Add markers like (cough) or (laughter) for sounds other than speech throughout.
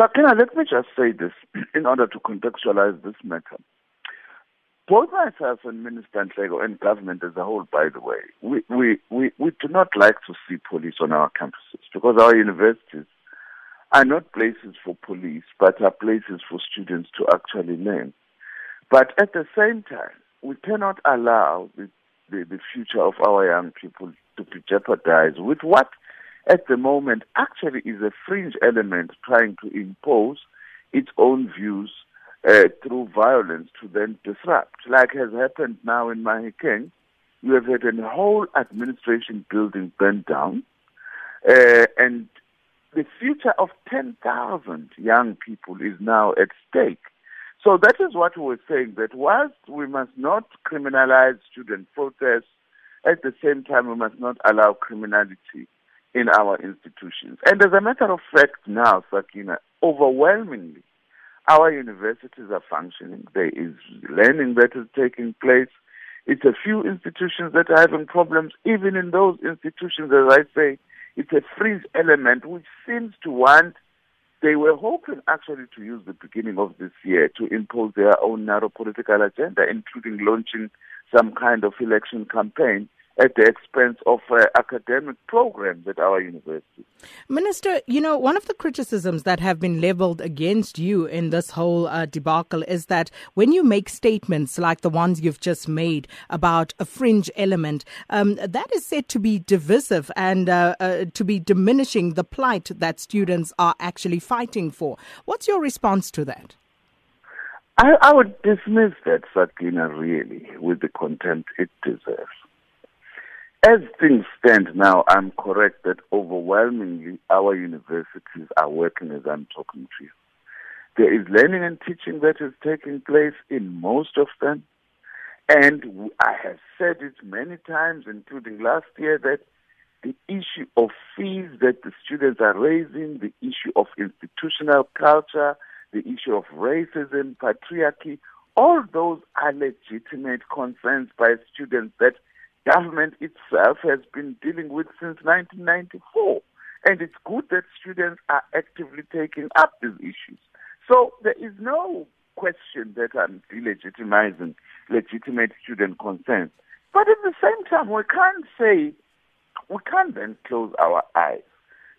Sakina, let me just say this (clears throat) in order to contextualize this matter. Both myself and Minister Nhleko and government as a whole, by the way, we, we, we, we do not like to see police on our campuses because our universities are not places for police, but are places for students to actually learn. But at the same time, we cannot allow the, the, the future of our young people to be jeopardized with what at the moment actually is a fringe element trying to impose its own views uh, through violence to then disrupt, like has happened now in Mahikeng. You have had a whole administration building burned down, uh, and the future of 10,000 young people is now at stake. So that is what we were saying, that whilst we must not criminalize student protests, at the same time we must not allow criminality in our institutions. And as a matter of fact now, Sakina, overwhelmingly, our universities are functioning. There is learning that is taking place. It's a few institutions that are having problems. Even in those institutions, as I say, it's a fringe element which seems to want, they were hoping actually to use the beginning of this year to impose their own narrow political agenda, including launching some kind of election campaign at the expense of uh, academic programs at our university. Minister, you know, one of the criticisms that have been leveled against you in this whole uh, debacle is that when you make statements like the ones you've just made about a fringe element, um, that is said to be divisive and uh, uh to be diminishing the plight that students are actually fighting for. What's your response to that? I, I would dismiss that, Sakina, really, with the contempt it deserves. As things stand now, I'm correct that overwhelmingly our universities are working as I'm talking to you. There is learning and teaching that is taking place in most of them. And I have said it many times, including last year, that the issue of fees that the students are raising, the issue of institutional culture, the issue of racism, patriarchy, all those are legitimate concerns by students that government itself has been dealing with since 1994. And it's good that students are actively taking up these issues. So there is no question that I'm delegitimizing legitimate student concerns. But at the same time, we can't say, we can't then close our eyes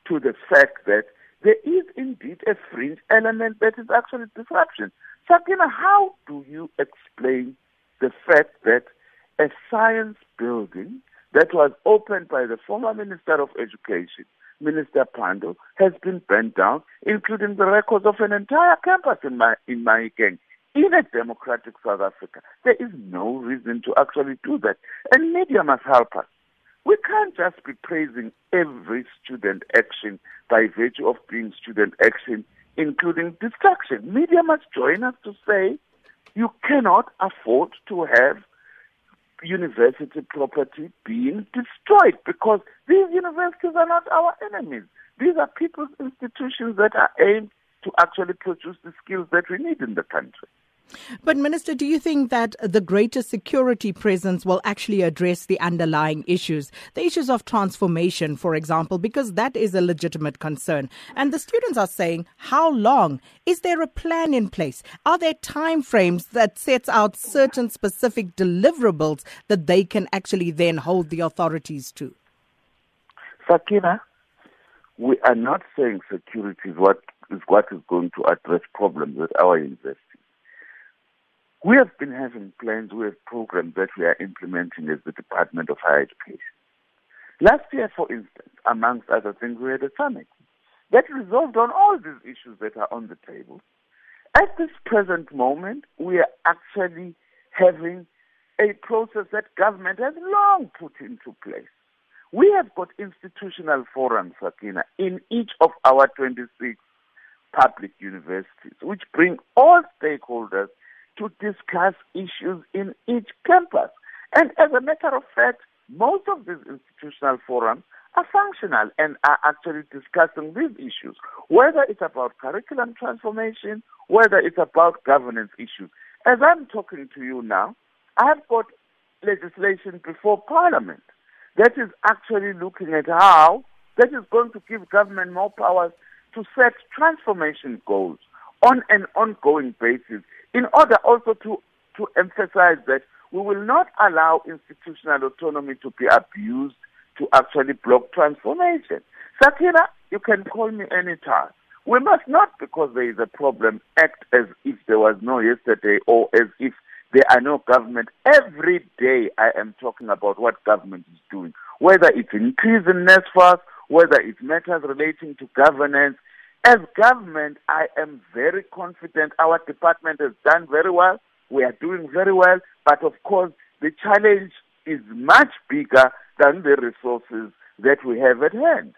to the fact that there is indeed a fringe element that is actually disruption. Sakina, how do you explain the fact that a science building that was opened by the former Minister of Education, Minister Pandor, has been burnt down, including the records of an entire campus in my in Mahikeng. In a democratic South Africa, there is no reason to actually do that. And media must help us. We can't just be praising every student action by virtue of being student action, including destruction. Media must join us to say you cannot afford to have university property being destroyed because these universities are not our enemies. These are people's institutions that are aimed to actually produce the skills that we need in the country. But, Minister, do you think that the greater security presence will actually address the underlying issues, the issues of transformation, for example, because that is a legitimate concern? And the students are saying, how long? Is there a plan in place? Are there time frames that sets out certain specific deliverables that they can actually then hold the authorities to? Sakina, we are not saying security is what is what is going to address problems at our university. We have been having plans, we have programs that we are implementing as the Department of Higher Education. Last year, for instance, amongst other things, we had a summit that resolved on all these issues that are on the table. At this present moment, we are actually having a process that government has long put into place. We have got institutional forums, Sakina, in each of our 26 public universities, which bring all stakeholders to discuss issues in each campus. And as a matter of fact, most of these institutional forums are functional and are actually discussing these issues, whether it's about curriculum transformation, whether it's about governance issues. As I'm talking to you now, I've got legislation before Parliament that is actually looking at how that is going to give government more powers to set transformation goals on an ongoing basis in order also to, to emphasize that we will not allow institutional autonomy to be abused to actually block transformation. Sakina, you can call me anytime. We must not, because there is a problem, act as if there was no yesterday or as if there are no government. Every day I am talking about what government is doing, whether it's increasing NSFAS, whether it's matters relating to governance. As government, I am very confident our department has done very well. We are doing very well. But of course, the challenge is much bigger than the resources that we have at hand.